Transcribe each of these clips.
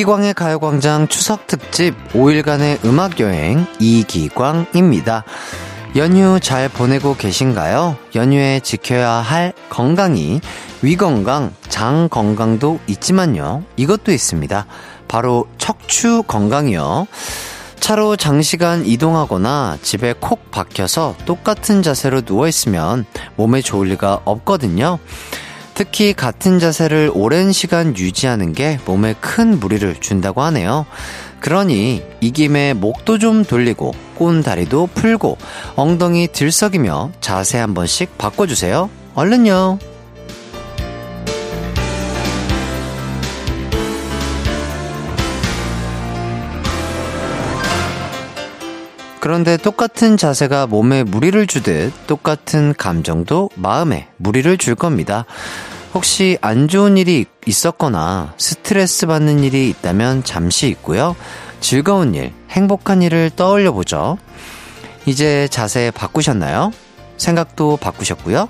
이기광의 가요광장 추석 특집 5일간의 음악여행 이기광입니다. 연휴 잘 보내고 계신가요? 연휴에 지켜야 할 건강이 위건강, 장 건강도 있지만요. 이것도 있습니다. 바로 척추 건강이요. 차로 장시간 이동하거나 집에 콕 박혀서 똑같은 자세로 누워있으면 몸에 좋을 리가 없거든요. 특히 같은 자세를 오랜 시간 유지하는 게 몸에 큰 무리를 준다고 하네요. 그러니 이 김에 목도 좀 돌리고 꼰다리도 풀고 엉덩이 들썩이며 자세 한 번씩 바꿔주세요. 얼른요. 그런데 똑같은 자세가 몸에 무리를 주듯 똑같은 감정도 마음에 무리를 줄 겁니다. 혹시 안 좋은 일이 있었거나 스트레스 받는 일이 있다면 잠시 있고요. 즐거운 일, 행복한 일을 떠올려 보죠. 이제 자세 바꾸셨나요? 생각도 바꾸셨고요.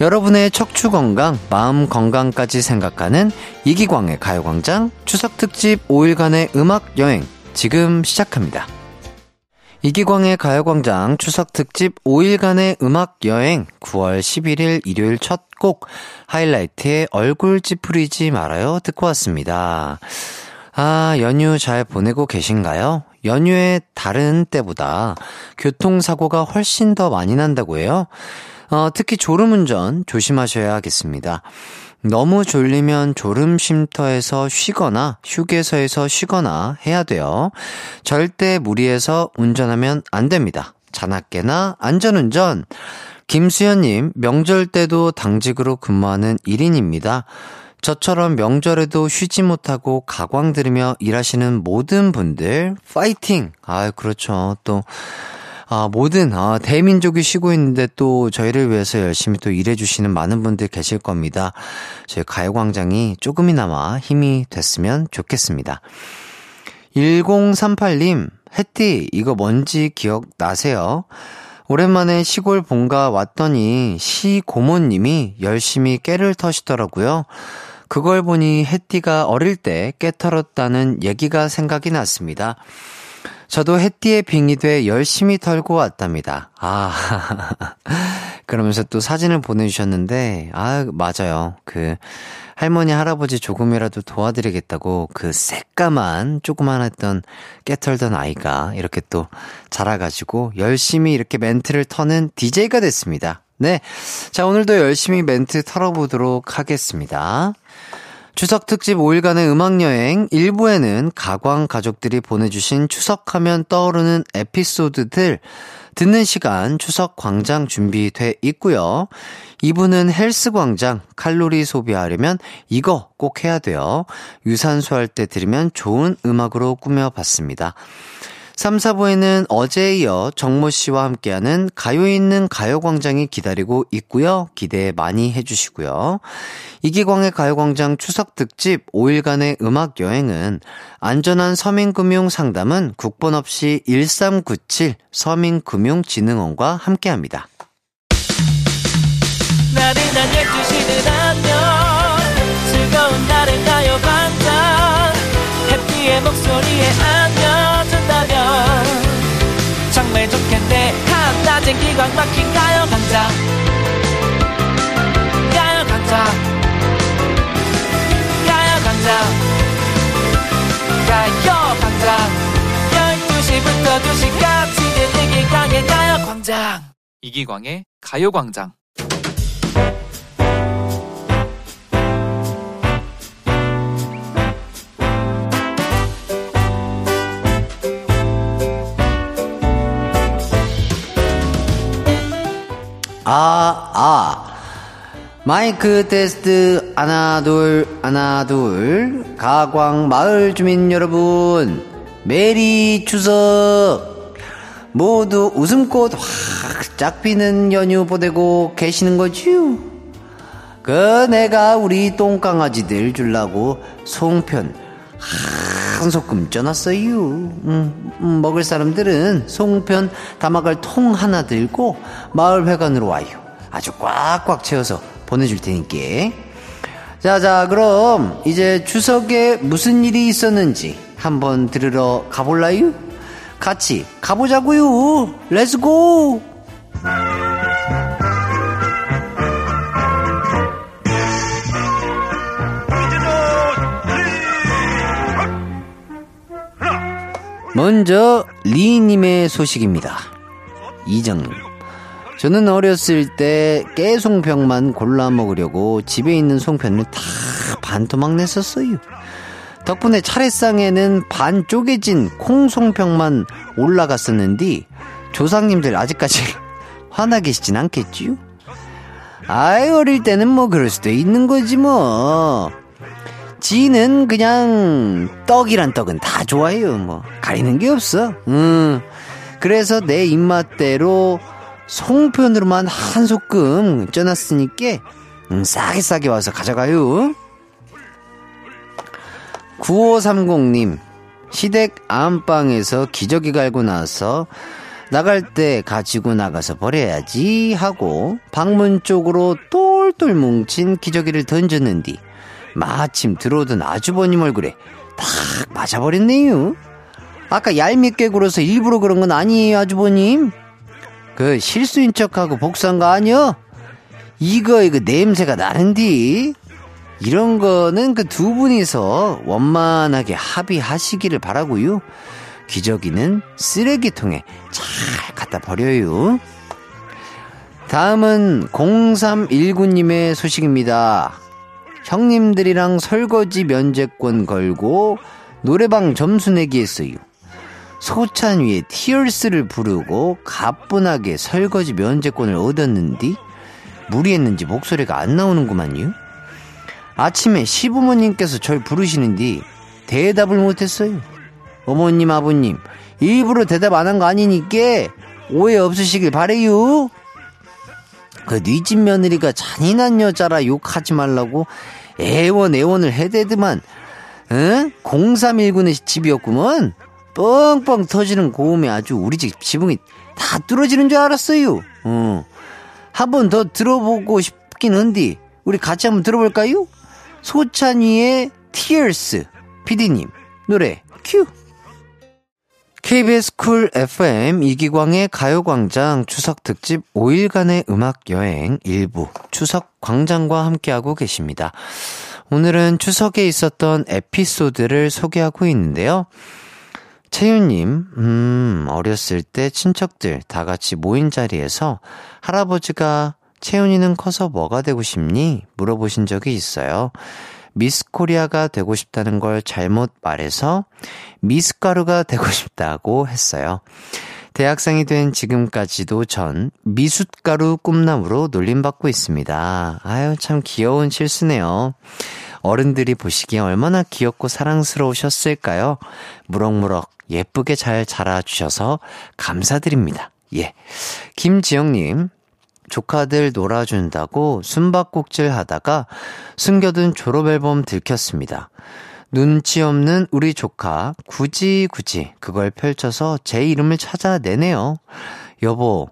여러분의 척추 건강, 마음 건강까지 생각하는 이기광의 가요광장 추석 특집 5일간의 음악 여행 지금 시작합니다. 이기광의 가요광장 추석 특집 5일간의 음악 여행 9월 11일 일요일 첫 곡 하이라이트의 얼굴 찌푸리지 말아요 듣고 왔습니다. 아, 연휴 잘 보내고 계신가요? 연휴에 다른 때보다 교통사고가 훨씬 더 많이 난다고 해요. 어, 특히 졸음운전 조심하셔야겠습니다. 너무 졸리면 졸음 쉼터에서 쉬거나 휴게소에서 쉬거나 해야 돼요. 절대 무리해서 운전하면 안 됩니다. 자나깨나 안전운전. 김수현님, 명절 때도 당직으로 근무하는 1인입니다. 저처럼 명절에도 쉬지 못하고 가광 들으며 일하시는 모든 분들, 파이팅! 아, 그렇죠. 또, 아, 모든, 아, 대민족이 쉬고 있는데 또 저희를 위해서 열심히 또 일해주시는 많은 분들 계실 겁니다. 저희 가요광장이 조금이나마 힘이 됐으면 좋겠습니다. 1038님, 햇띠, 이거 뭔지 기억나세요? 오랜만에 시골 본가 왔더니 시 고모님이 열심히 깨를 터시더라고요. 그걸 보니 햇띠가 어릴 때 깨 털었다는 얘기가 생각이 났습니다. 저도 해띠에 빙이 돼 열심히 털고 왔답니다. 아, 그러면서 또 사진을 보내주셨는데, 아, 맞아요. 그, 할머니, 할아버지 조금이라도 도와드리겠다고 그 새까만 조그만 했던 깨털던 아이가 이렇게 또 자라가지고 열심히 이렇게 멘트를 터는 DJ가 됐습니다. 네. 자, 오늘도 열심히 멘트 털어보도록 하겠습니다. 추석 특집 5일간의 음악여행 1부에는 가광 가족들이 보내주신 추석하면 떠오르는 에피소드들 듣는 시간 추석 광장 준비돼 있고요. 2부는 헬스 광장 칼로리 소비하려면 이거 꼭 해야 돼요. 유산소 할 때 들으면 좋은 음악으로 꾸며봤습니다. 3, 4부에는 어제에 이어 정모 씨와 함께하는 가요 있는 가요광장이 기다리고 있고요. 기대 많이 해주시고요. 이기광의 가요광장 추석 특집 5일간의 음악 여행은 안전한 서민금융 상담은 국번 없이 1397 서민금융진흥원과 함께합니다. 나른한 12시는 안녕 즐거운 날을 가요광장 해피의 목소리에 안겨 좋겠네. 한낮엔 기광 막힌 가요광장 가요광장 가요광장 12시부터 2시까지 이기광의 가요 광장. 이기광의 가요 광장 아, 아. 마이크 테스트 하나 둘 하나 둘 가광 마을 주민 여러분 메리 추석 모두 웃음꽃 확짝 피는 연휴 보내고 계시는 거지요? 그 내가 우리 똥강아지들 줄라고 송편 한 소끔 쪄놨어요. 음, 음, 먹을 사람들은 송편 담아갈 통 하나 들고 마을 회관으로 와요. 아주 꽉꽉 채워서 보내줄 테니까. 자, 자, 그럼 이제 추석에 무슨 일이 있었는지 한번 들으러 가볼라유? 같이 가보자고요. Let's go! 먼저 리님의 소식입니다. 이정님. 저는 어렸을 때 깨송편만 골라 먹으려고 집에 있는 송편을 다 반토막 냈었어요. 덕분에 차례상에는 반 쪼개진 콩송편만 올라갔었는데 조상님들 아직까지 화나 계시진 않겠지요? 아이 어릴 때는 뭐 그럴 수도 있는 거지 뭐. 지는 그냥 떡이란 떡은 다 좋아해요. 뭐 가리는 게 없어. 음. 그래서 내 입맛대로 송편으로만 한 소끔 쪄놨으니까 음, 싸게 싸게 와서 가져가요. 9530님 시댁 안방에서 기저귀 갈고 나서 나갈 때 가지고 나가서 버려야지 하고 방문 쪽으로 똘똘 뭉친 기저귀를 던졌는디 마침 들어오던 아주버님 얼굴에 딱 맞아버렸네요. 아까 얄밉게 굴어서 일부러 그런 건 아니에요, 아주버님. 그 실수인 척하고 복수한 거 아니여? 이거 이거 냄새가 나는디. 이런 거는 그 두 분이서 원만하게 합의하시기를 바라고요. 기저귀는 쓰레기통에 잘 갖다 버려요. 다음은 0319님의 소식입니다. 형님들이랑 설거지 면제권 걸고 노래방 점수 내기 했어요. 소찬 위에 티얼스를 부르고 가뿐하게 설거지 면제권을 얻었는디 무리했는지 목소리가 안 나오는구만요. 아침에 시부모님께서 절 부르시는디 대답을 못했어요. 어머님 아버님 일부러 대답 안 한 거 아니니까 오해 없으시길 바래요. 그 뉘집 며느리가 잔인한 여자라 욕하지 말라고 애원 애원을 해대더만 응? 0319의 집이었구먼 뻥뻥 터지는 고음에 아주 우리 집 지붕이 다 뚫어지는 줄 알았어요 어. 한번 더 들어보고 싶긴 한디 우리 같이 한번 들어볼까요? 소찬휘의 Tears 피디님 노래 큐 KBS Cool FM 이기광의 가요광장 추석 특집 5일간의 음악 여행 일부 추석 광장과 함께하고 계십니다. 오늘은 추석에 있었던 에피소드를 소개하고 있는데요. 채윤님, 음, 어렸을 때 친척들 다 같이 모인 자리에서 할아버지가 채윤이는 커서 뭐가 되고 싶니? 물어보신 적이 있어요. 미스 코리아가 되고 싶다는 걸 잘못 말해서 미스가루가 되고 싶다고 했어요. 대학생이 된 지금까지도 전 미숫가루 꿈나무로 놀림받고 있습니다. 아유, 참 귀여운 실수네요. 어른들이 보시기에 얼마나 귀엽고 사랑스러우셨을까요? 무럭무럭 예쁘게 잘 자라주셔서 감사드립니다. 예. 김지영님, 조카들 놀아준다고 숨바꼭질 하다가 숨겨둔 졸업앨범 들켰습니다. 눈치 없는 우리 조카 굳이 굳이 그걸 펼쳐서 제 이름을 찾아내네요. 여보,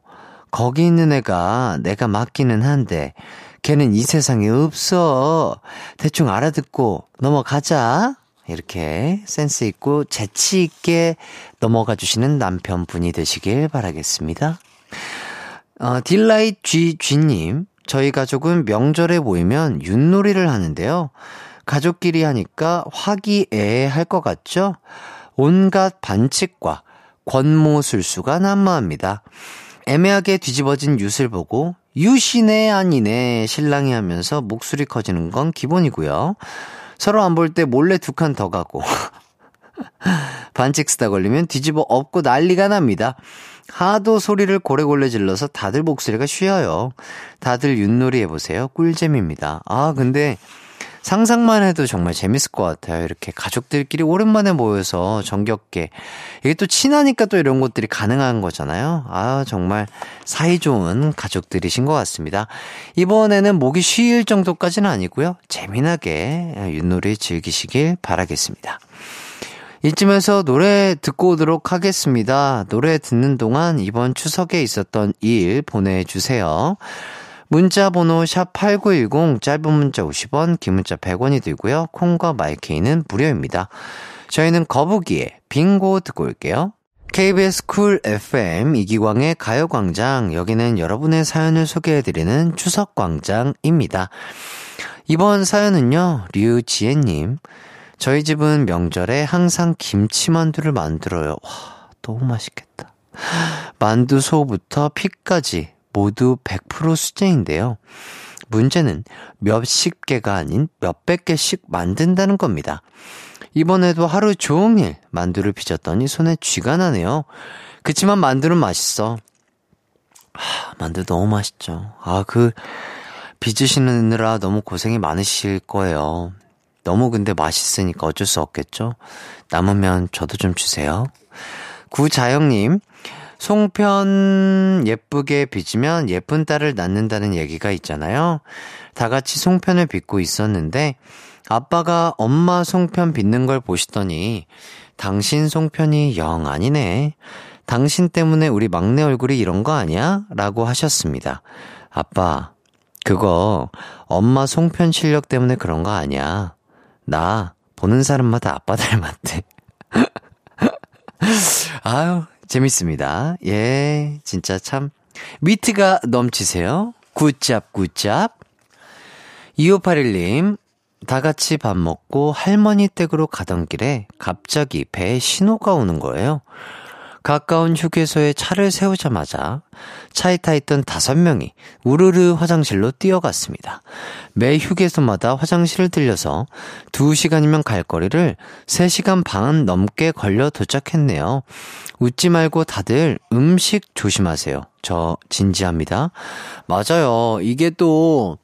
거기 있는 애가 내가 맞기는 한데 걔는 이 세상에 없어. 대충 알아듣고 넘어가자. 이렇게 센스 있고 재치 있게 넘어가 주시는 남편분이 되시길 바라겠습니다. 어, 딜라이트 G, G님, 저희 가족은 명절에 모이면 윷놀이를 하는데요. 가족끼리 하니까 화기애애할 것 같죠? 온갖 반칙과 권모술수가 난무합니다. 애매하게 뒤집어진 윷을 보고 유시네 아니네 신랑이 하면서 목소리 커지는 건 기본이고요. 서로 안 볼 때 몰래 두 칸 더 가고 반칙 쓰다 걸리면 뒤집어 엎고 난리가 납니다. 하도 소리를 고래골래 질러서 다들 목소리가 쉬어요. 다들 윷놀이 해보세요. 꿀잼입니다. 아, 근데 상상만 해도 정말 재밌을 것 같아요. 이렇게 가족들끼리 오랜만에 모여서 정겹게. 이게 또 친하니까 또 이런 것들이 가능한 거잖아요. 아, 정말 사이좋은 가족들이신 것 같습니다. 이번에는 목이 쉬일 정도까지는 아니고요. 재미나게 윷놀이 즐기시길 바라겠습니다. 이쯤에서 노래 듣고 오도록 하겠습니다. 노래 듣는 동안 이번 추석에 있었던 일 보내주세요. 문자 번호 샵8910 짧은 문자 50원, 긴 문자 100원이 들고요. 콩과 마이케이는 무료입니다. 저희는 거북이의 빙고 듣고 올게요. KBS 쿨 FM 이기광의 가요광장 여기는 여러분의 사연을 소개해드리는 추석광장입니다. 이번 사연은요 류지혜님 저희 집은 명절에 항상 김치만두를 만들어요. 와 너무 맛있겠다. 만두 소부터 피까지 모두 100% 수제인데요. 문제는 몇십 개가 아닌 몇백 개씩 만든다는 겁니다. 이번에도 하루 종일 만두를 빚었더니 손에 쥐가 나네요. 그치만 만두는 맛있어. 아, 만두 너무 맛있죠. 아, 그, 빚으시느라 너무 고생이 많으실 거예요. 너무 근데 맛있으니까 어쩔 수 없겠죠? 남으면 저도 좀 주세요. 구자영님, 송편 예쁘게 빚으면 예쁜 딸을 낳는다는 얘기가 있잖아요. 다 같이 송편을 빚고 있었는데, 아빠가 엄마 송편 빚는 걸 보시더니 당신 송편이 영 아니네. 당신 때문에 우리 막내 얼굴이 이런 거 아니야? 라고 하셨습니다. 아빠, 그거 엄마 송편 실력 때문에 그런 거 아니야. 나 보는 사람마다 아빠 닮았대. 아유, 재밌습니다. 예, 진짜 참 위트가 넘치세요. 굿잡 굿잡. 2581님, 다 같이 밥 먹고 할머니 댁으로 가던 길에 갑자기 배에 신호가 오는 거예요. 가까운 휴게소에 차를 세우자마자 차에 타 있던 다섯 명이 우르르 화장실로 뛰어갔습니다. 매 휴게소마다 화장실을 들려서 두 시간이면 갈 거리를 세 시간 반 넘게 걸려 도착했네요. 웃지 말고 다들 음식 조심하세요. 저 진지합니다. 맞아요. 이게 또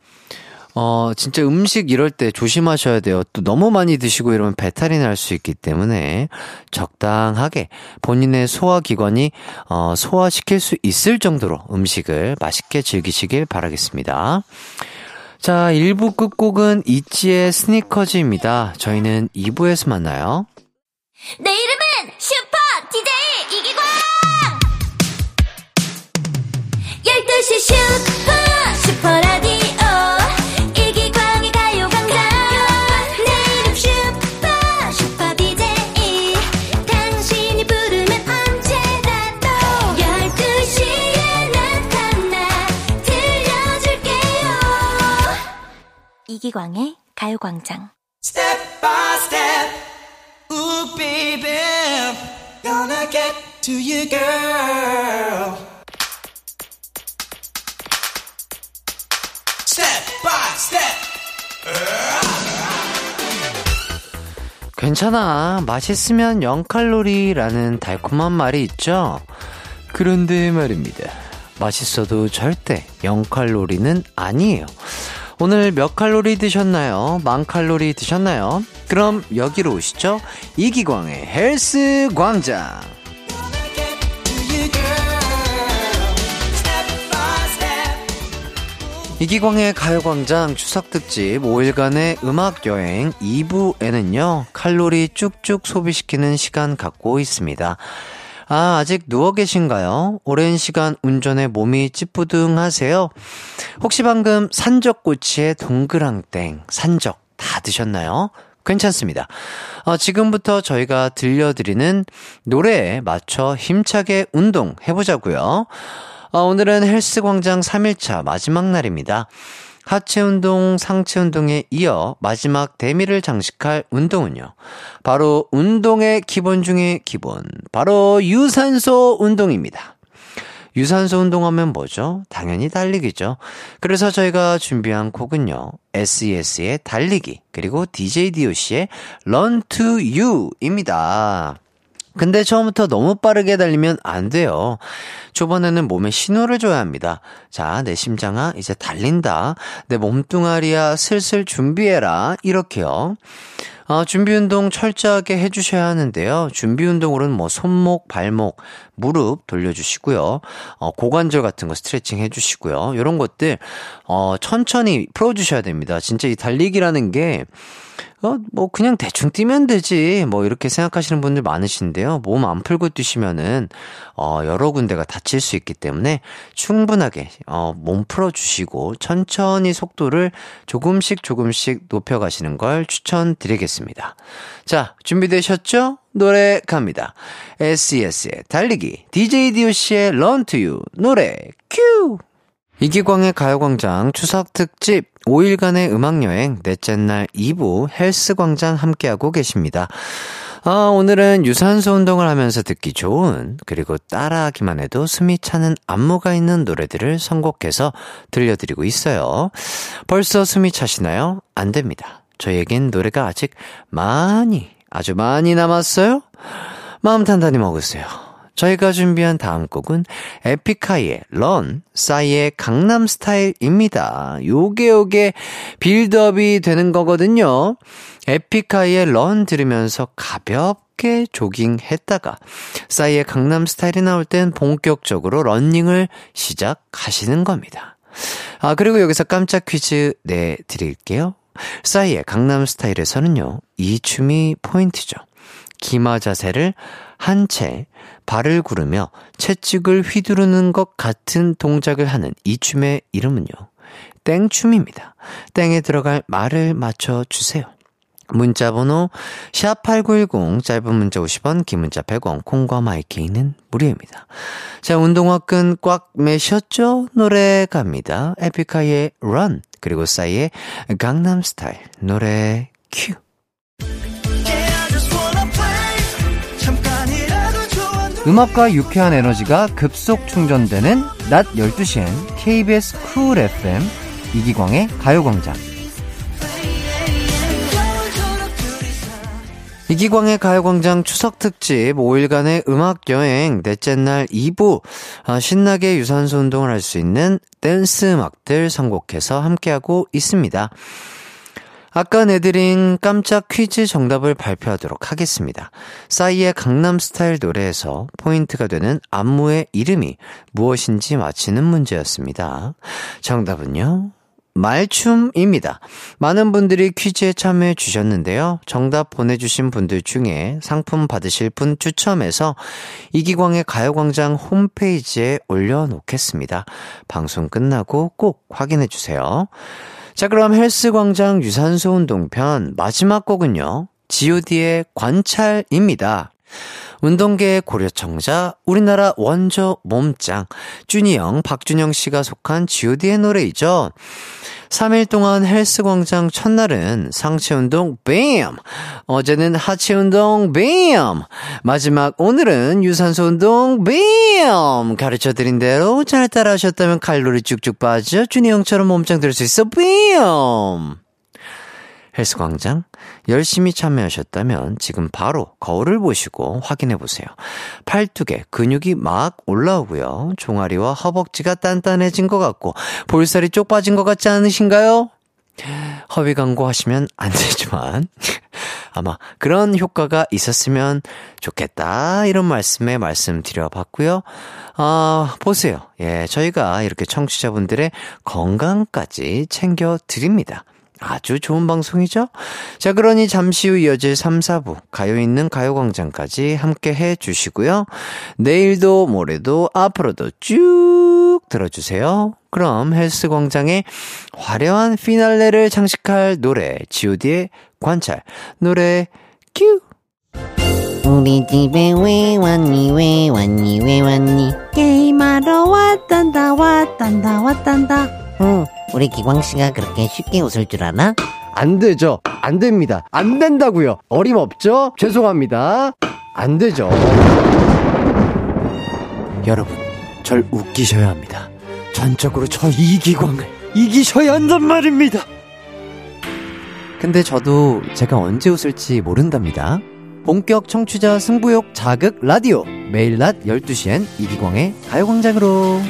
어, 진짜 음식 이럴 때 조심하셔야 돼요. 또 너무 많이 드시고 이러면 배탈이 날 수 있기 때문에 적당하게 본인의 소화기관이 어, 소화시킬 수 있을 정도로 음식을 맛있게 즐기시길 바라겠습니다. 자, 1부 끝곡은 이치의 스니커즈입니다. 저희는 2부에서 만나요. 내 이름은 슈퍼 DJ 이기광! 12시 슈 이기광의 가요광장. Step by step, ooh baby, gonna get to you girl. Step by step. 괜찮아. 맛있으면 0칼로리라는 달콤한 말이 있죠? 그런데 말입니다. 맛있어도 절대 0칼로리는 아니에요. 오늘 몇 칼로리 드셨나요? 만 칼로리 드셨나요? 그럼 여기로 오시죠. 이기광의 헬스 광장. 이기광의 가요광장 추석특집 5일간의 음악여행 2부에는요, 칼로리 쭉쭉 소비시키는 시간 갖고 있습니다. 아, 아직 누워 계신가요? 오랜 시간 운전에 몸이 찌뿌둥하세요? 혹시 방금 산적꼬치의 동그랑땡, 산적 다 드셨나요? 괜찮습니다. 어, 지금부터 저희가 들려드리는 노래에 맞춰 힘차게 운동 해보자고요. 어, 오늘은 헬스광장 3일차 마지막 날입니다. 하체 운동, 상체 운동에 이어 마지막 대미를 장식할 운동은요. 바로 운동의 기본 중의 기본. 바로 유산소 운동입니다. 유산소 운동하면 뭐죠? 당연히 달리기죠. 그래서 저희가 준비한 곡은요. SES의 달리기, 그리고 DJ DOC의 Run to You입니다. 근데 처음부터 너무 빠르게 달리면 안 돼요. 초반에는 몸에 신호를 줘야 합니다. 자, 내 심장아, 이제 달린다. 내 몸뚱아리야, 슬슬 준비해라. 이렇게요. 어, 준비 운동 철저하게 해주셔야 하는데요. 준비 운동으로는 뭐 손목, 발목, 무릎 돌려주시고요. 어, 고관절 같은 거 스트레칭 해주시고요. 이런 것들 어, 천천히 풀어주셔야 됩니다. 진짜 이 달리기라는 게 어, 뭐, 그냥 대충 뛰면 되지. 뭐, 이렇게 생각하시는 분들 많으신데요. 몸 안 풀고 뛰시면은, 어, 여러 군데가 다칠 수 있기 때문에 충분하게, 어, 몸 풀어주시고, 천천히 속도를 조금씩 조금씩 높여가시는 걸 추천드리겠습니다. 자, 준비되셨죠? 노래 갑니다. SES의 달리기, DJ DOC의 Run to You, 노래, 큐! 이기광의 가요광장 추석 특집 5일간의 음악여행 넷째 날 2부 헬스광장 함께하고 계십니다. 아, 오늘은 유산소 운동을 하면서 듣기 좋은, 그리고 따라하기만 해도 숨이 차는 안무가 있는 노래들을 선곡해서 들려드리고 있어요. 벌써 숨이 차시나요? 안 됩니다. 저에겐 노래가 아직 많이, 아주 많이 남았어요? 마음 단단히 먹으세요. 저희가 준비한 다음 곡은 에픽하이의 런, 싸이의 강남 스타일입니다. 요게 요게 빌드업이 되는 거거든요. 에픽하이의 런 들으면서 가볍게 조깅 했다가 싸이의 강남 스타일이 나올 땐 본격적으로 런닝을 시작하시는 겁니다. 아, 그리고 여기서 깜짝 퀴즈 내드릴게요. 싸이의 강남 스타일에서는요, 이 춤이 포인트죠. 기마 자세를 한 채 발을 구르며 채찍을 휘두르는 것 같은 동작을 하는 이 춤의 이름은요. 땡춤입니다. 땡에 들어갈 말을 맞춰주세요. 문자 번호 샵8910 짧은 문자 50원 긴 문자 100원 콩과 마이케이는 무료입니다. 자 운동화 끈 꽉 매셨죠? 노래 갑니다. 에픽하이의 Run 그리고 싸이의 강남 스타일 노래 큐 음악과 유쾌한 에너지가 급속 충전되는 낮 12시엔 KBS Cool FM 이기광의 가요광장. 이기광의 가요광장 추석특집 5일간의 음악여행 넷째 날 2부 아, 신나게 유산소 운동을 할 수 있는 댄스 음악들 선곡해서 함께하고 있습니다. 아까 내드린 깜짝 퀴즈 정답을 발표하도록 하겠습니다. 싸이의 강남스타일 노래에서 포인트가 되는 안무의 이름이 무엇인지 맞히는 문제였습니다. 정답은요? 말춤입니다. 많은 분들이 퀴즈에 참여해 주셨는데요. 정답 보내주신 분들 중에 상품 받으실 분 추첨해서 이기광의 가요광장 홈페이지에 올려놓겠습니다. 방송 끝나고 꼭 확인해 주세요. 자, 그럼 헬스광장 유산소 운동편 마지막 곡은요. god의 관찰입니다. 운동계의 고려청자, 우리나라 원조 몸짱, 준이형, 박준영 씨가 속한 god의 노래이죠. 3일 동안 헬스광장 첫날은 상체 운동 뱀! 어제는 하체 운동 뱀! 마지막 오늘은 유산소 운동 뱀! 가르쳐드린 대로 잘 따라하셨다면 칼로리 쭉쭉 빠져 준이 형처럼 몸짱 될 수 있어 뱀! 헬스광장 열심히 참여하셨다면 지금 바로 거울을 보시고 확인해 보세요. 팔뚝에 근육이 막 올라오고요. 종아리와 허벅지가 단단해진 것 같고 볼살이 쪽 빠진 것 같지 않으신가요? 허위 광고 하시면 안 되지만 아마 그런 효과가 있었으면 좋겠다 이런 말씀에 말씀드려봤고요. 아 보세요. 예, 저희가 이렇게 청취자분들의 건강까지 챙겨 드립니다. 아주 좋은 방송이죠? 자, 그러니 잠시 후 이어질 3, 4부, 가요 있는 가요광장까지 함께 해 주시고요. 내일도 모레도 앞으로도 쭉 들어주세요. 그럼 헬스광장의 화려한 피날레를 장식할 노래, GOD의 관찰, 노래, 큐! 우리 집에 왜 왔니 왜 왔니 왜 왔니 게임하러 왔단다 왔단다 왔단다 응 우리 기광 씨가 그렇게 쉽게 웃을 줄 아나? 안 되죠. 안 됩니다. 안 된다고요. 어림없죠? 죄송합니다. 안 되죠. 여러분, 절 웃기셔야 합니다. 전적으로 저 이기광을 이기셔야 한단 말입니다. 근데 저도 제가 언제 웃을지 모른답니다. 본격 청취자 승부욕 자극 라디오. 매일 낮 12시엔 이기광의 가요광장으로.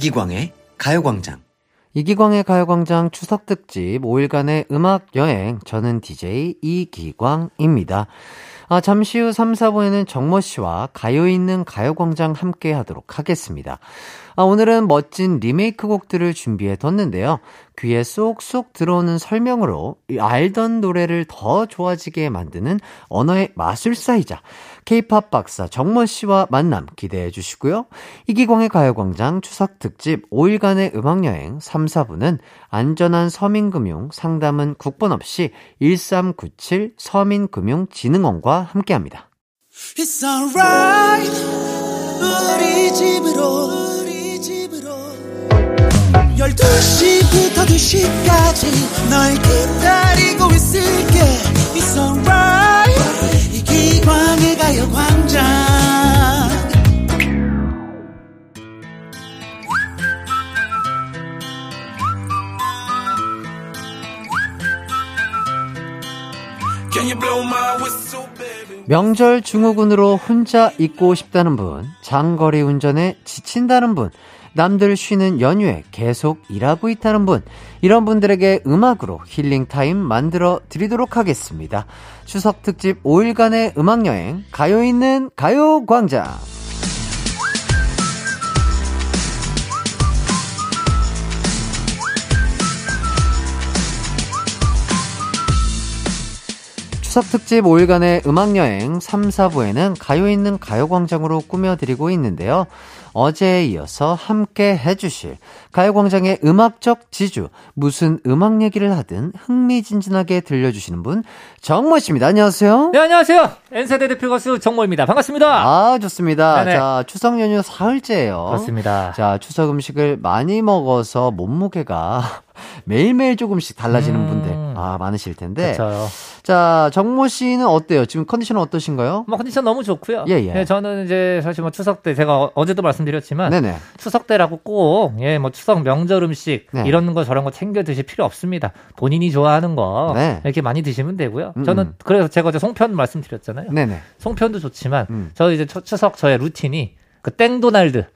이기광의 가요광장. 이기광의 가요광장 추석 특집 5일간의 음악 여행. 저는 DJ 이기광입니다. 아, 잠시 후 3, 4부에는 정모 씨와 가요 있는 가요광장 함께 하도록 하겠습니다. 아, 오늘은 멋진 리메이크 곡들을 준비해 뒀는데요. 귀에 쏙쏙 들어오는 설명으로 알던 노래를 더 좋아지게 만드는 언어의 마술사이자 케이팝 박사 정모 씨와 만남 기대해 주시고요. 이기광의 가요광장 추석 특집 5일간의 음악여행 3, 4부는 안전한 서민금융 상담은 국번 없이 1397 서민금융진흥원과 함께합니다. It's alright 우리 집으로 12시부터 2시까지 널 기다리고 있을게. It's alright. 이기광의 가요광장. 명절 중후군으로 혼자 있고 싶다는 분, 장거리 운전에 지친다는 분, 남들 쉬는 연휴에 계속 일하고 있다는 분, 이런 분들에게 음악으로 힐링타임 만들어 드리도록 하겠습니다. 추석 특집 5일간의 음악여행, 가요 있는 가요광장. 추석 특집 5일간의 음악여행 3, 4부에는 가요 있는 가요광장으로 꾸며드리고 있는데요. 어제에 이어서 함께 해주실 가요광장의 음악적 지주, 무슨 음악 얘기를 하든 흥미진진하게 들려주시는 분, 정모 씨입니다. 안녕하세요. 네, 안녕하세요. N세대 대표 가수 정모입니다. 반갑습니다. 아, 좋습니다. 네네. 자, 추석 연휴 사흘째예요. 그렇습니다. 자, 추석 음식을 많이 먹어서 몸무게가 매일매일 조금씩 달라지는 음... 분들, 아, 많으실 텐데. 그렇죠. 자, 정모 씨는 어때요? 지금 컨디션은 어떠신가요? 뭐 컨디션 너무 좋고요. 예, 예. 네, 저는 이제 사실 뭐 추석 때 제가 어제도 말씀드렸지만 네네. 추석 때라고 꼭 예, 뭐 추석 명절 음식 네. 이런 거 저런 거 챙겨 드실 필요 없습니다. 본인이 좋아하는 거 네. 이렇게 많이 드시면 되고요. 음. 저는 그래서 제가 어제 송편 말씀드렸잖아요. 네네. 송편도 좋지만 음. 저 이제 추석 저의 루틴이 그 땡도날드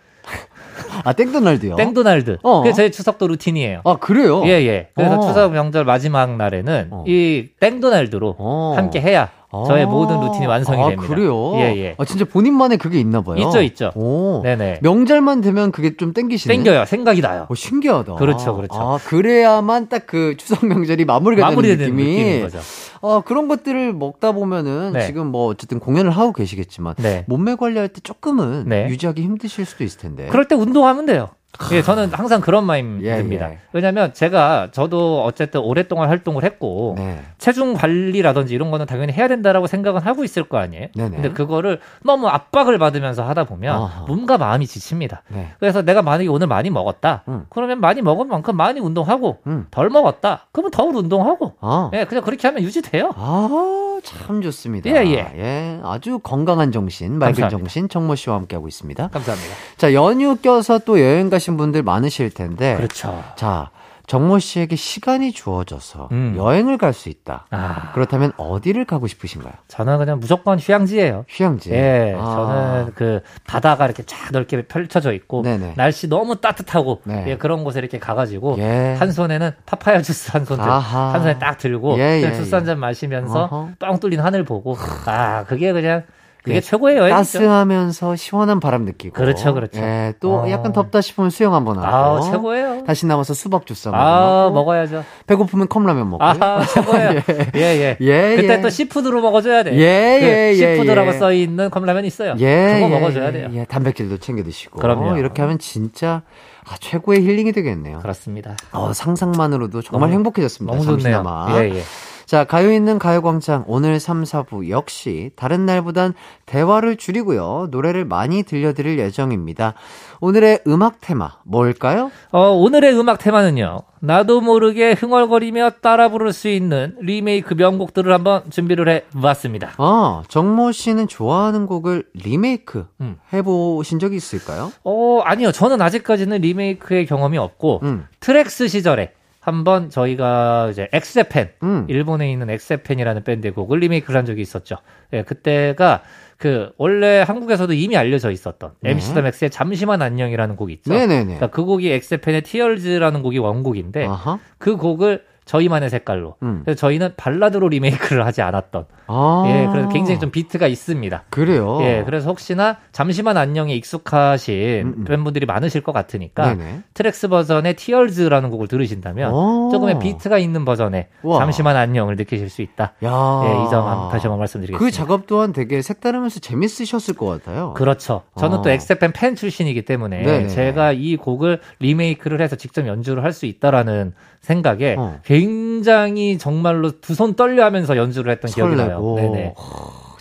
아, 땡도날드요? 땡도날드. 어. 그게 제 추석도 루틴이에요. 아, 그래요? 예, 예. 그래서 어. 추석 명절 마지막 날에는 어. 이 땡도날드로 어. 함께 해야 저의 모든 루틴이 완성이 아, 됩니다. 그래요? 예, 예. 아, 진짜 본인만의 그게 있나 봐요. 있죠, 있죠. 오. 네네. 명절만 되면 그게 좀 땡기시네. 땡겨요. 생각이 나요. 오, 신기하다. 그렇죠, 그렇죠. 아, 그래야만 딱 그 추석 명절이 마무리가 마무리 되는 느낌이. 느낌인 거죠. 어, 그런 것들을 먹다 보면은 네. 지금 뭐 어쨌든 공연을 하고 계시겠지만 네. 몸매 관리할 때 조금은 네. 유지하기 힘드실 수도 있을 텐데. 그럴 때 운동하면 돼요. 예, 저는 항상 그런 마인드입니다. 예, 예. 왜냐하면 제가 저도 어쨌든 오랫동안 활동을 했고 네. 체중 관리라든지 이런 거는 당연히 해야 된다라고 생각은 하고 있을 거 아니에요. 네네. 근데 그거를 너무 압박을 받으면서 하다 보면 어허. 몸과 마음이 지칩니다. 네. 그래서 내가 만약에 오늘 많이 먹었다, 음. 그러면 많이 먹은 만큼 많이 운동하고 음. 덜 먹었다, 그러면 덜 운동하고, 어. 예, 그냥 그렇게 하면 유지돼요. 아, 참 좋습니다. 예, 예. 예, 아주 건강한 정신, 맑은 감사합니다. 정신 정모 씨와 함께하고 있습니다. 감사합니다. 자, 연휴 껴서 또 여행 가시 하신 분들 많으실 텐데. 그렇죠. 자, 정모 씨에게 시간이 주어져서 음. 여행을 갈 수 있다. 아. 그렇다면 어디를 가고 싶으신가요? 저는 그냥 무조건 휴양지예요. 휴양지. 예, 아. 저는 그 바다가 이렇게 쫙 넓게 펼쳐져 있고 네네. 날씨 너무 따뜻하고 네. 예, 그런 곳에 이렇게 가가지고 예. 한 손에는 파파야 주스 한 손, 한 손에 딱 들고 예, 예, 주스 한 잔 마시면서 어허. 뻥 뚫린 하늘 보고 아 그게 그냥 그게 예, 여행이죠. 따스하면서 시원한 바람 느끼고. 그렇죠, 그렇죠. 예, 또 어. 약간 덥다 싶으면 수영 한번 하고. 아, 최고예요. 다시 나와서 수박 주스 한번 아, 먹고. 먹어야죠. 배고프면 컵라면 먹고. 아, 최고예요. 예, 예. 예, 그때 예. 또 seafood로 먹어줘야 돼. 예, 그 예, 예. seafood라고 써 있는 컵라면 있어요. 예, 그거 먹어줘야 돼요. 예, 단백질도 챙겨 드시고. 그럼요. 이렇게 하면 진짜 아, 최고의 힐링이 되겠네요. 그렇습니다. 어, 상상만으로도 정말 너무, 행복해졌습니다. 너무 좋네요. 예, 예. 자, 가요 있는 가요광장 오늘 3, 4부 역시 다른 날보단 대화를 줄이고요. 노래를 많이 들려드릴 예정입니다. 오늘의 음악 테마 뭘까요? 어, 오늘의 음악 테마는요. 나도 모르게 흥얼거리며 따라 부를 수 있는 리메이크 명곡들을 한번 준비를 해 봤습니다. 아, 정모 씨는 좋아하는 곡을 리메이크 음. 해보신 적이 있을까요? 어, 아니요. 저는 아직까지는 리메이크의 경험이 없고, 음. TRAX 시절에 한번 저희가 이제 X Japan 음. 일본에 있는 X Japan이라는 밴드의 곡을 리메이크를 한 적이 있었죠. 예, 그때가 그 원래 한국에서도 이미 알려져 있었던 네. MC 더 맥스의 잠시만 안녕이라는 곡이 있죠. 네네네. 그러니까 그 곡이 X Japan의 Tears라는 곡이 원곡인데 아하. 그 곡을 저희만의 색깔로. 음. 그래서 저희는 발라드로 리메이크를 하지 않았던. 아~ 예, 그래서 굉장히 좀 비트가 있습니다. 그래요. 예, 그래서 혹시나 잠시만 안녕에 익숙하신 음, 음. 팬분들이 많으실 것 같으니까 네네. 트랙스 버전의 Tears라는 곡을 들으신다면 조금의 비트가 있는 버전의 와. 잠시만 안녕을 느끼실 수 있다. 야. 예, 이점 다시 한번 말씀드리겠습니다. 그 작업 또한 되게 색다르면서 재밌으셨을 것 같아요. 그렇죠. 저는 어. 또 X JAPAN 팬 출신이기 때문에 네네. 제가 이 곡을 리메이크를 해서 직접 연주를 할 수 있다라는 생각에 어. 굉장히 정말로 두 손 떨려 하면서 연주를 했던 설레고. 기억이 나요. 네네.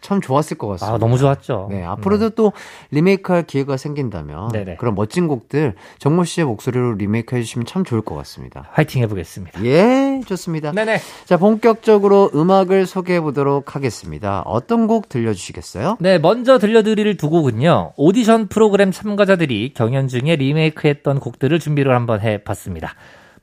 참 좋았을 것 같습니다. 아, 너무 좋았죠. 네, 앞으로도 네. 또 리메이크할 기회가 생긴다면 네네. 그런 멋진 곡들 정모 씨의 목소리로 리메이크 해 주시면 참 좋을 것 같습니다. 화이팅 해보겠습니다. 예, 좋습니다. 네네. 자, 본격적으로 음악을 소개해 보도록 하겠습니다. 어떤 곡 들려주시겠어요? 네, 먼저 들려드릴 두 곡은요. 오디션 프로그램 참가자들이 경연 중에 리메이크했던 곡들을 준비를 한번 해봤습니다.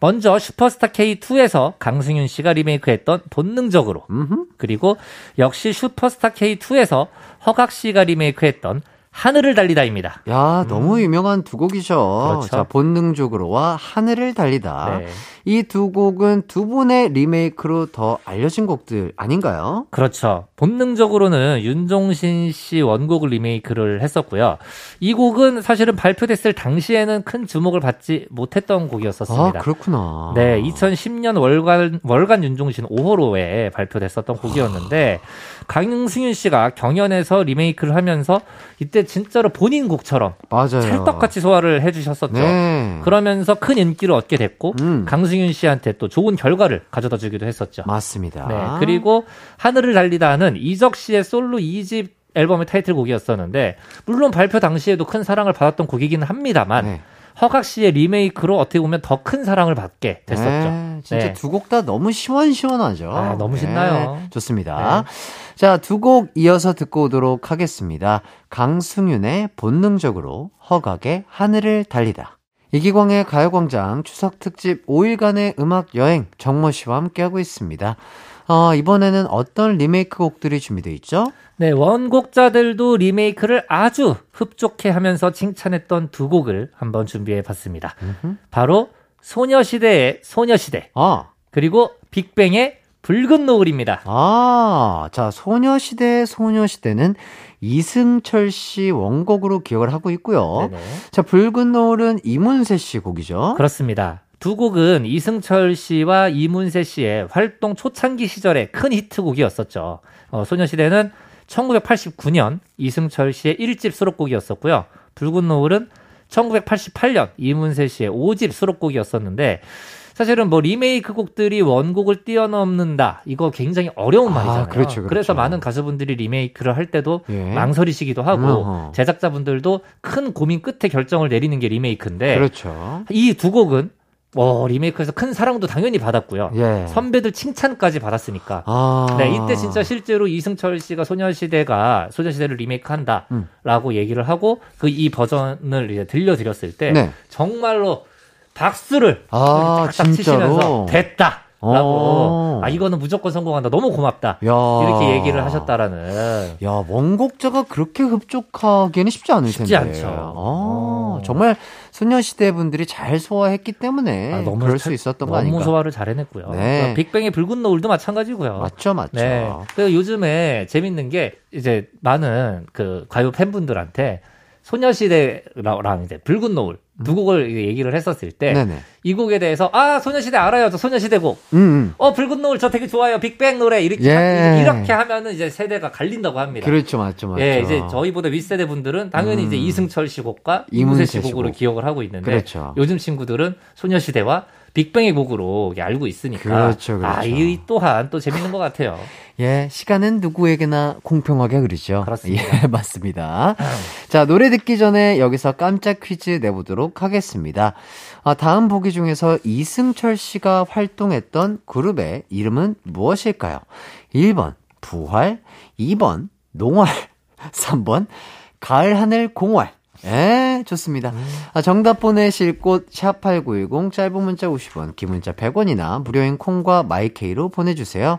먼저 슈퍼스타 K2에서 강승윤 씨가 리메이크했던 본능적으로 음흠. 그리고 역시 슈퍼스타 K2에서 허각 씨가 리메이크했던 하늘을 달리다입니다. 야, 너무 음. 유명한 두 곡이죠. 그렇죠. 자, 본능적으로와 하늘을 달리다. 네. 이 두 곡은 두 분의 리메이크로 더 알려진 곡들 아닌가요? 그렇죠. 본능적으로는 윤종신 씨 원곡을 리메이크를 했었고요. 이 곡은 사실은 발표됐을 당시에는 큰 주목을 받지 못했던 곡이었었습니다. 아, 그렇구나. 네, 2010년 월간 월간 윤종신 5호로에 발표됐었던 곡이었는데 강승윤 씨가 경연에서 리메이크를 하면서 이때 진짜로 본인 곡처럼 맞아요. 찰떡같이 소화를 해주셨었죠. 네. 그러면서 큰 인기를 얻게 됐고 음. 강승윤 씨한테 또 좋은 결과를 가져다 주기도 했었죠. 맞습니다. 네. 그리고 하늘을 달리다는 이적 씨의 솔로 2집 앨범의 타이틀곡이었었는데 물론 발표 당시에도 큰 사랑을 받았던 곡이기는 합니다만 네. 허각 씨의 리메이크로 어떻게 보면 더 큰 사랑을 받게 됐었죠. 네, 진짜 네. 두곡 다 너무 시원시원하죠. 아, 너무 신나요. 네, 좋습니다. 네. 자, 두 곡 이어서 듣고 오도록 하겠습니다. 강승윤의 본능적으로 허각의 하늘을 달리다. 이기광의 가요광장 추석 특집 5일간의 음악 여행 정모 씨와 함께하고 있습니다. 어, 이번에는 어떤 리메이크 곡들이 준비되어 있죠? 네, 원곡자들도 리메이크를 아주 흡족해 하면서 칭찬했던 두 곡을 한번 준비해 봤습니다. 바로 소녀시대의 소녀시대. 아. 그리고 빅뱅의 붉은 노을입니다. 아, 자, 소녀시대 소녀시대는 이승철 씨 원곡으로 기억을 하고 있고요. 네네. 자, 붉은 노을은 이문세 씨 곡이죠. 그렇습니다. 두 곡은 이승철 씨와 이문세 씨의 활동 초창기 시절의 큰 히트곡이었었죠. 어, 소녀시대는 1989년 이승철 씨의 1집 수록곡이었었고요. 붉은 노을은 1988년 이문세 씨의 5집 수록곡이었었는데 사실은 뭐 리메이크 곡들이 원곡을 뛰어넘는다. 이거 굉장히 어려운 아, 말이잖아요. 그렇죠, 그렇죠. 그래서 많은 가수분들이 리메이크를 할 때도 예. 망설이시기도 하고 어허. 제작자분들도 큰 고민 끝에 결정을 내리는 게 리메이크인데 그렇죠. 이 두 곡은 어, 리메이크에서 큰 사랑도 당연히 받았고요. 예. 선배들 칭찬까지 받았으니까. 아. 네, 이때 진짜 실제로 이승철 씨가 소녀시대가 소녀시대를 리메이크한다라고 음. 얘기를 하고 그 이 버전을 이제 들려드렸을 때 네. 정말로 박수를 아, 딱 치시면서 됐다. 라고 어. 아 이거는 무조건 성공한다 너무 고맙다 야. 이렇게 얘기를 하셨다라는 야 원곡자가 그렇게 흡족하기는 쉽지 않을 쉽지 텐데 쉽지 않죠 아, 어. 정말 소녀시대 분들이 잘 소화했기 때문에 아, 너무 그럴 수 있었던 거 아닌가 너무 소화를 잘 해냈고요 네. 빅뱅의 붉은 노을도 마찬가지고요 맞죠 맞죠 네. 그 요즘에 재밌는 게 이제 많은 그 가요 팬분들한테 소녀시대랑 이제 붉은 노을 두 곡을 얘기를 했었을 때 이 곡에 대해서 아 소녀시대 알아요 저 소녀시대 곡. 음, 음. 어 붉은 노을 저 되게 좋아요 빅뱅 노래 이렇게 예. 이렇게 하면은 이제 세대가 갈린다고 합니다. 그렇죠 맞죠 맞죠. 예 이제 저희보다 윗세대 분들은 당연히 음. 이제 이승철 씨 곡과 이문세 씨 곡으로 곡. 기억을 하고 있는데 그렇죠. 요즘 친구들은 소녀시대와 빅뱅의 곡으로 알고 있으니까 그렇죠, 그렇죠. 아, 이 또한 또 재밌는 것 같아요. 예, 시간은 누구에게나 공평하게 흐르죠. 그렇습니다. 예, 맞습니다. 자, 노래 듣기 전에 여기서 깜짝 퀴즈 내보도록 하겠습니다. 아, 다음 보기 중에서 이승철 씨가 활동했던 그룹의 이름은 무엇일까요? 1번 부활, 2번 농활, 3번 가을 하늘 공활. 예, 네, 좋습니다. 음. 아, 정답 보내실 곳, 샵8910, 짧은 문자 50원, 긴 문자 100원이나 무료인 콩과 마이케이로 보내주세요.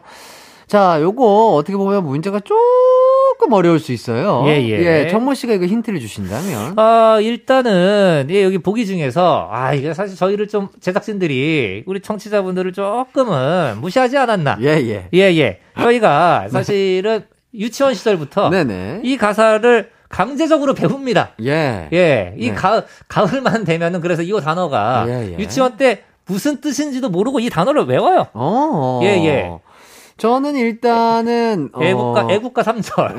자, 요거 어떻게 보면 문제가 조금 어려울 수 있어요. 예, 예. 예 정모 씨가 이거 힌트를 주신다면? 아, 일단은, 예, 여기 보기 중에서, 아, 이게 사실 저희를 좀, 제작진들이, 우리 청취자분들을 조금은 무시하지 않았나. 예, 예. 예, 예. 저희가 사실은 유치원 시절부터 네네. 이 가사를 강제적으로 배웁니다. 예. 예. 이 네. 가을, 가을만 되면은 그래서 이 단어가 예, 예. 유치원 때 무슨 뜻인지도 모르고 이 단어를 외워요. 어. 예, 예. 저는 일단은 애국가 어... 애국가 3절.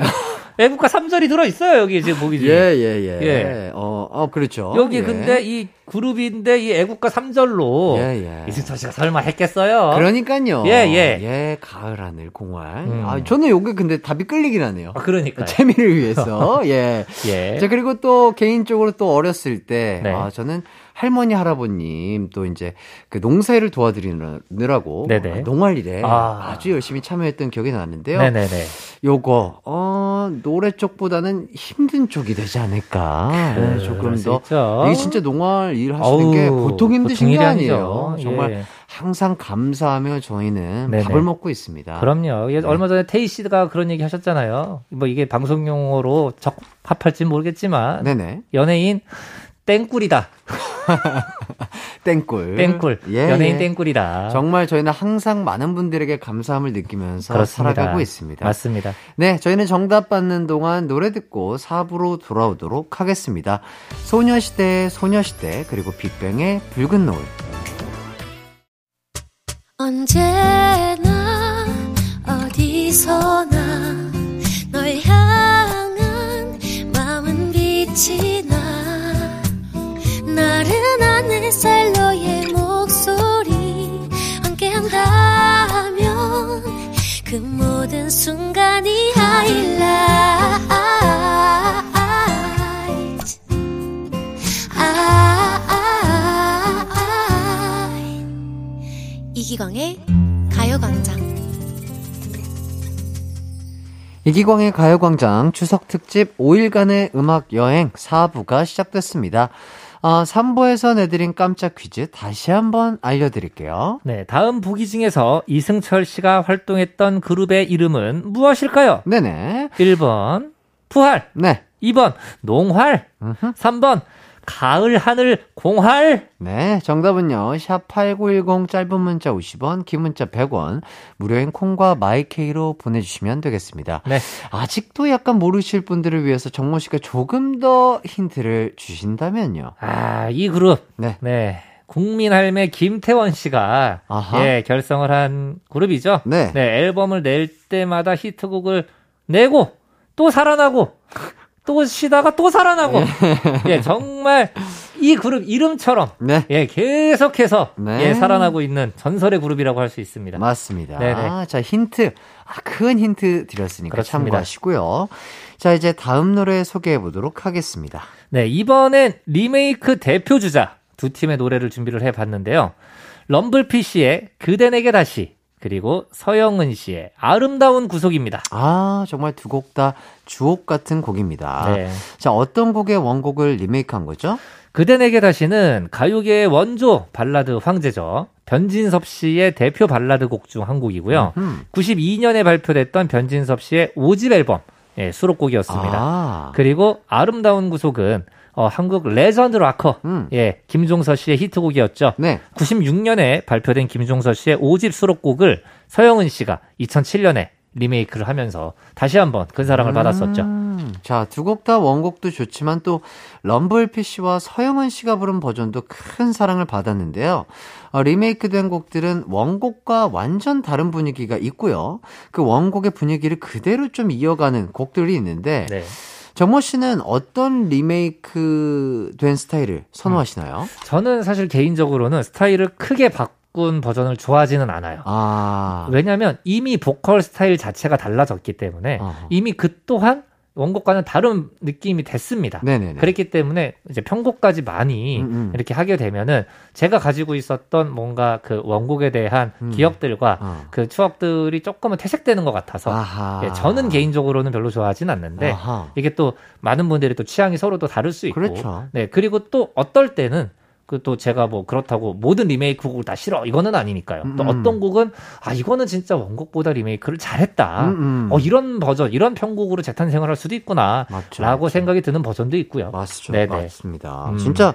애국가 3절이 들어 있어요, 여기 지금 보기 중에. 예, 예, 예. 예. 어, 어, 그렇죠. 여기 예. 근데 이 그룹인데 이 애국가 3절로 예, 예. 이승철 씨가 설마 했겠어요? 그러니까요. 예, 예. 예, 가을 하늘 공활. 음. 아, 저는 요게 근데 답이 끌리긴 하네요. 아, 그러니까. 재미를 위해서. 예. 예. 자, 그리고 또 개인적으로 또 어렸을 때 네. 아, 저는 할머니 할아버님 또 이제 그 농사일을 도와드리느라고 네네. 농활일에 아. 주 열심히 참여했던 기억이 나는데요. 네네네. 요거 어 노래 쪽보다는 힘든 쪽이 되지 않을까. 네, 조금 더 있죠. 이게 진짜 농활 일 하시는 어우, 게 보통 힘드신 게 아니에요. 정말 예. 항상 감사하며 저희는 네네. 밥을 먹고 있습니다. 그럼요. 네. 얼마 전에 테이 씨가 그런 얘기 하셨잖아요. 뭐 이게 방송 용어로 적합할지 모르겠지만 네네. 연예인 땡꿀이다. 땡꿀. 땡꿀. 예, 연예인 예. 땡꿀이다. 정말 저희는 항상 많은 분들에게 감사함을 느끼면서 그렇습니다. 살아가고 있습니다. 맞습니다. 네, 저희는 정답 받는 동안 노래 듣고 4부로 돌아오도록 하겠습니다. 소녀시대의 소녀시대, 그리고 빅뱅의 붉은 노을. 언제나 어디서나 널 향한 마음은 빛이 나 나른한 햇살 너의 목소리 함께한다면 그 모든 순간이 하이라이트 이기광의 가요광장. 이기광의 가요광장 추석 특집 5일간의 음악 여행 4부가 시작됐습니다. 어, 3부에서 내드린 깜짝 퀴즈 다시 한번 알려드릴게요. 네, 다음 보기 중에서 이승철 씨가 활동했던 그룹의 이름은 무엇일까요? 네네. 1번, 푸활. 네. 2번, 농활. 음흠. 3번, 가을 하늘 공활. 네, 정답은요. 샵 8910 짧은 문자 50원, 긴 문자 100원, 무료인 콩과 마이케이로 보내 주시면 되겠습니다. 네. 아직도 약간 모르실 분들을 위해서 정모 씨가 조금 더 힌트를 주신다면요. 아, 이 그룹. 네. 네. 국민 할매 김태원 씨가 아하. 예, 결성을 한 그룹이죠. 네. 네, 앨범을 낼 때마다 히트곡을 내고 또 살아나고 또 쉬다가 또 살아나고 예, 예 정말 이 그룹 이름처럼 네. 예 계속해서 네. 예 살아나고 있는 전설의 그룹이라고 할 수 있습니다. 맞습니다. 아, 자 힌트 아, 큰 힌트 드렸으니까 그렇습니다. 참고하시고요. 자 이제 다음 노래 소개해 보도록 하겠습니다. 네 이번엔 리메이크 대표 주자 두 팀의 노래를 준비를 해봤는데요. 럼블피쉬의 그대 내게 다시 그리고 서영은 씨의 아름다운 구속입니다. 아, 정말 두 곡 다 주옥 같은 곡입니다. 네. 자, 어떤 곡의 원곡을 리메이크한 거죠? 그대 내게 다시는 가요계의 원조 발라드 황제죠. 변진섭 씨의 대표 발라드 곡 중 한 곡이고요. 음흠. 92년에 발표됐던 변진섭 씨의 5집 앨범 예, 수록곡이었습니다. 아. 그리고 아름다운 구속은 어, 한국 레전드 락커, 음. 예, 김종서 씨의 히트곡이었죠. 네. 96년에 발표된 김종서 씨의 5집 수록곡을 서영은 씨가 2007년에 리메이크를 하면서 다시 한번 큰 사랑을 음. 받았었죠. 자, 두 곡 다 원곡도 좋지만 또 럼블피 씨와 서영은 씨가 부른 버전도 큰 사랑을 받았는데요. 어, 리메이크된 곡들은 원곡과 완전 다른 분위기가 있고요. 그 원곡의 분위기를 그대로 좀 이어가는 곡들이 있는데 네. 정모 씨는 어떤 리메이크 된 스타일을 선호하시나요? 음. 저는 사실 개인적으로는 스타일을 크게 바꾼 버전을 좋아하지는 않아요. 아. 왜냐하면 이미 보컬 스타일 자체가 달라졌기 때문에 어허. 이미 그 또한 원곡과는 다른 느낌이 됐습니다. 네네네. 그렇기 때문에 이제 편곡까지 많이 음음. 음. 이렇게 하게 되면은 제가 가지고 있었던 뭔가 그 원곡에 대한 음. 기억들과 어. 그 추억들이 조금은 퇴색되는 것 같아서 예, 저는 개인적으로는 별로 좋아하진 않는데 아하. 이게 또 많은 분들이 또 취향이 서로 또 다를 수 있고 그렇죠. 네 그리고 또 어떨 때는 그 또 제가 뭐 그렇다고 모든 리메이크 곡을 다 싫어 이거는 아니니까요. 음. 또 어떤 곡은 아 이거는 진짜 원곡보다 리메이크를 잘했다. 음, 음. 어 이런 버전 이런 편곡으로 재탄생을 할 수도 있구나라고 생각이 드는 버전도 있고요. 맞죠. 네네. 맞습니다. 음. 진짜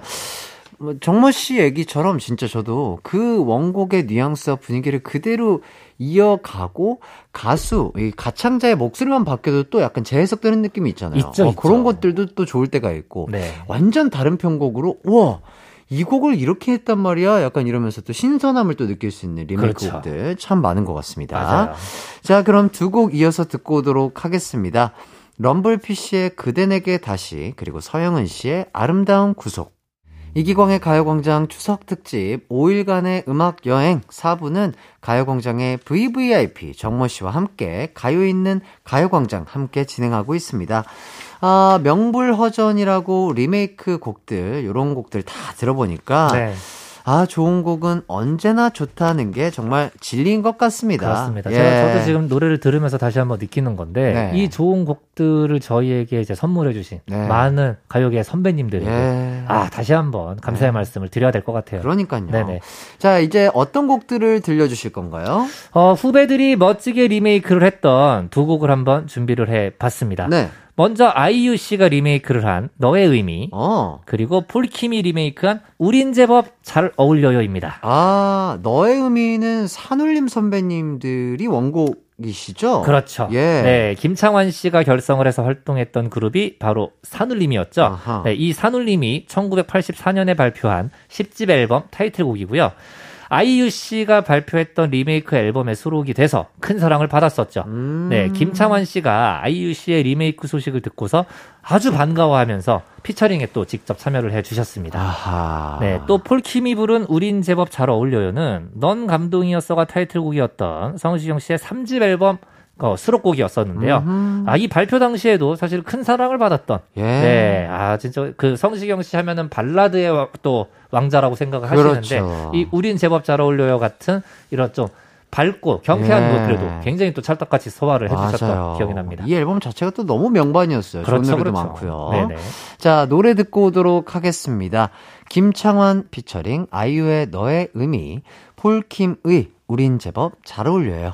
뭐 정모 씨 얘기처럼 진짜 저도 그 원곡의 뉘앙스와 분위기를 그대로 이어가고 가수, 이 가창자의 목소리만 바뀌어도 또 약간 재해석되는 느낌이 있잖아요. 있죠, 어, 있죠. 그런 것들도 또 좋을 때가 있고 네. 완전 다른 편곡으로 우와 이 곡을 이렇게 했단 말이야? 약간 이러면서 또 신선함을 또 느낄 수 있는 리메이크 그렇죠. 곡들 참 많은 것 같습니다. 맞아요. 자, 그럼 두 곡 이어서 듣고 오도록 하겠습니다. 럼블피쉬의 그대 내게 다시 그리고 서영은 씨의 아름다운 구속 이기광의 가요광장 추석 특집 5일간의 음악 여행 4부는 가요광장의 VVIP 정모 씨와 함께 가요 있는 가요광장 함께 진행하고 있습니다. 아, 명불허전이라고 리메이크 곡들, 요런 곡들 다 들어보니까. 네. 아, 좋은 곡은 언제나 좋다는 게 정말 진리인 것 같습니다. 그렇습니다. 예. 제가 저도 지금 노래를 들으면서 다시 한번 느끼는 건데 네. 이 좋은 곡들을 저희에게 이제 선물해 주신 네. 많은 가요계 선배님들에게 예. 아, 다시 한번 감사의 네. 말씀을 드려야 될 것 같아요. 그러니까요. 네네. 자, 이제 어떤 곡들을 들려 주실 건가요? 어, 후배들이 멋지게 리메이크를 했던 두 곡을 한번 준비를 해 봤습니다. 네. 먼저 아이유 씨가 리메이크를 한 너의 의미 어. 그리고 폴킴이 리메이크한 우린 제법 잘 어울려요입니다. 아 너의 의미는 산울림 선배님들이 원곡 이시죠? 그렇죠. 예. 네, 김창완 씨가 결성을 해서 활동했던 그룹이 바로 산울림이었죠. 네, 이 산울림이 1984년에 발표한 10집 앨범 타이틀곡이고요. 아이유 씨가 발표했던 리메이크 앨범에 수록이 돼서 큰 사랑을 받았었죠. 음. 네, 김창완 씨가 아이유 씨의 리메이크 소식을 듣고서 아주 반가워하면서 피처링에 또 직접 참여를 해 주셨습니다. 아하. 네, 또 폴킴이 부른 우린 제법 잘 어울려요는 넌 감동이었어가 타이틀곡이었던 성시경 씨의 3집 앨범 어, 수록곡이었었는데요. 아, 이 발표 당시에도 사실 큰 사랑을 받았던. 예. 네. 아, 진짜 그 성시경 씨 하면은 발라드의 또 왕자라고 생각을 그렇죠. 하시는데 이 우린 제법 잘 어울려요 같은 이런 좀 밝고 경쾌한 예. 노래도 굉장히 또 찰떡같이 소화를 해주셨던 맞아요. 기억이 납니다. 이 앨범 자체가 또 너무 명반이었어요. 그렇죠, 좋은 노래도 그렇죠. 많고요. 네네. 자 노래 듣고 오도록 하겠습니다. 김창완 피처링 아이유의 너의 의미 폴킴의 우린 제법 잘 어울려요.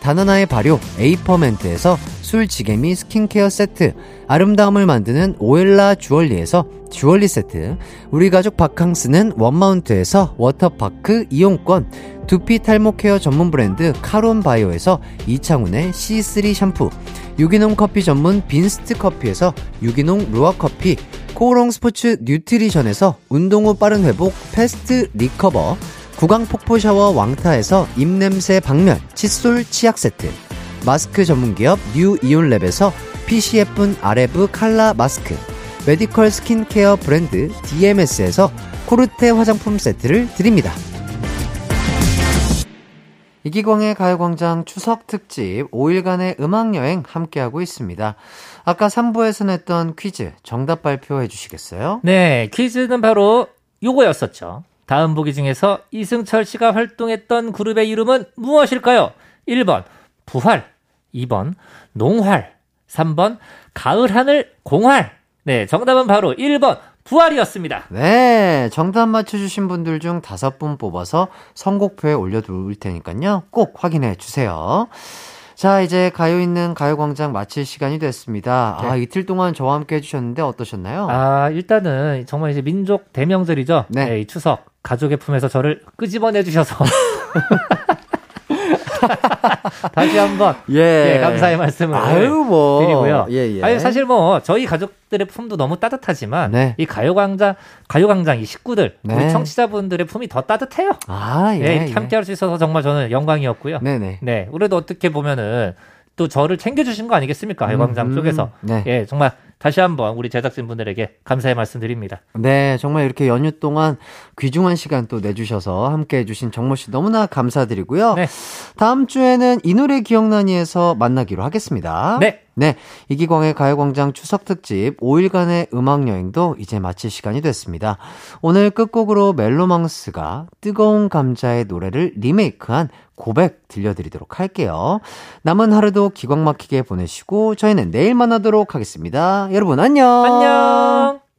다나나의 발효 에이퍼멘트에서 술지개미 스킨케어 세트, 아름다움을 만드는 오엘라 주얼리에서 주얼리 세트, 우리 가족 바캉스는 원마운트에서 워터파크 이용권, 두피 탈모 케어 전문 브랜드 카론 바이오에서 이창훈의 C3 샴푸, 유기농 커피 전문 빈스트 커피에서 유기농 루아 커피, 코오롱 스포츠 뉴트리션에서 운동 후 빠른 회복 패스트 리커버, 구강 폭포 샤워 왕타에서 입냄새 박멸 칫솔 치약 세트, 마스크 전문기업 뉴 이온랩에서 예쁜 아레브 칼라 마스크, 메디컬 스킨케어 브랜드 DMS에서 코르테 화장품 세트를 드립니다. 이기광의 가요광장 추석 특집 5일간의 음악여행 함께하고 있습니다. 아까 3부에서 냈던 퀴즈 정답 발표해 주시겠어요? 네, 퀴즈는 바로 요거였었죠. 다음 보기 중에서 이승철 씨가 활동했던 그룹의 이름은 무엇일까요? 1번 부활, 2번 농활, 3번 가을 하늘 공활. 네, 정답은 바로 1번 부활이었습니다. 네, 정답 맞춰주신 분들 중 다섯 분 뽑아서 선곡표에 올려둘 테니까요. 꼭 확인해 주세요. 자, 이제 가요 있는 가요광장 마칠 시간이 됐습니다. 아, 네. 아, 이틀 동안 저와 함께 해주셨는데 어떠셨나요? 아, 일단은 정말 이제 민족 대명절이죠. 네. 네, 이 추석 가족의 품에서 저를 끄집어내 주셔서 다시 한번 예. 예, 감사의 말씀을 아유, 뭐. 드리고요. 예, 예. 아니 사실 뭐 저희 가족들의 품도 너무 따뜻하지만 네. 이 가요광장 가요광장 이 식구들 네. 우리 청취자분들의 품이 더 따뜻해요. 아 예. 예 함께할 수 있어서 정말 저는 영광이었고요. 네네. 네, 그래도 어떻게 보면은 또 저를 챙겨주신 거 아니겠습니까? 가요광장 음, 쪽에서. 네. 예, 정말 다시 한번 우리 제작진 분들에게 감사의 말씀드립니다. 네, 정말 이렇게 연휴 동안 귀중한 시간 또 내주셔서 함께 해 주신 정모 씨 너무나 감사드리고요. 네. 다음 주에는 이 노래 기억나니에서 만나기로 하겠습니다. 네. 네. 이기광의 가요광장 추석 특집 5일간의 음악여행도 이제 마칠 시간이 됐습니다. 오늘 끝곡으로 멜로망스가 뜨거운 감자의 노래를 리메이크한 고백 들려드리도록 할게요. 남은 하루도 기광 막히게 보내시고 저희는 내일 만나도록 하겠습니다. 여러분 안녕. 안녕.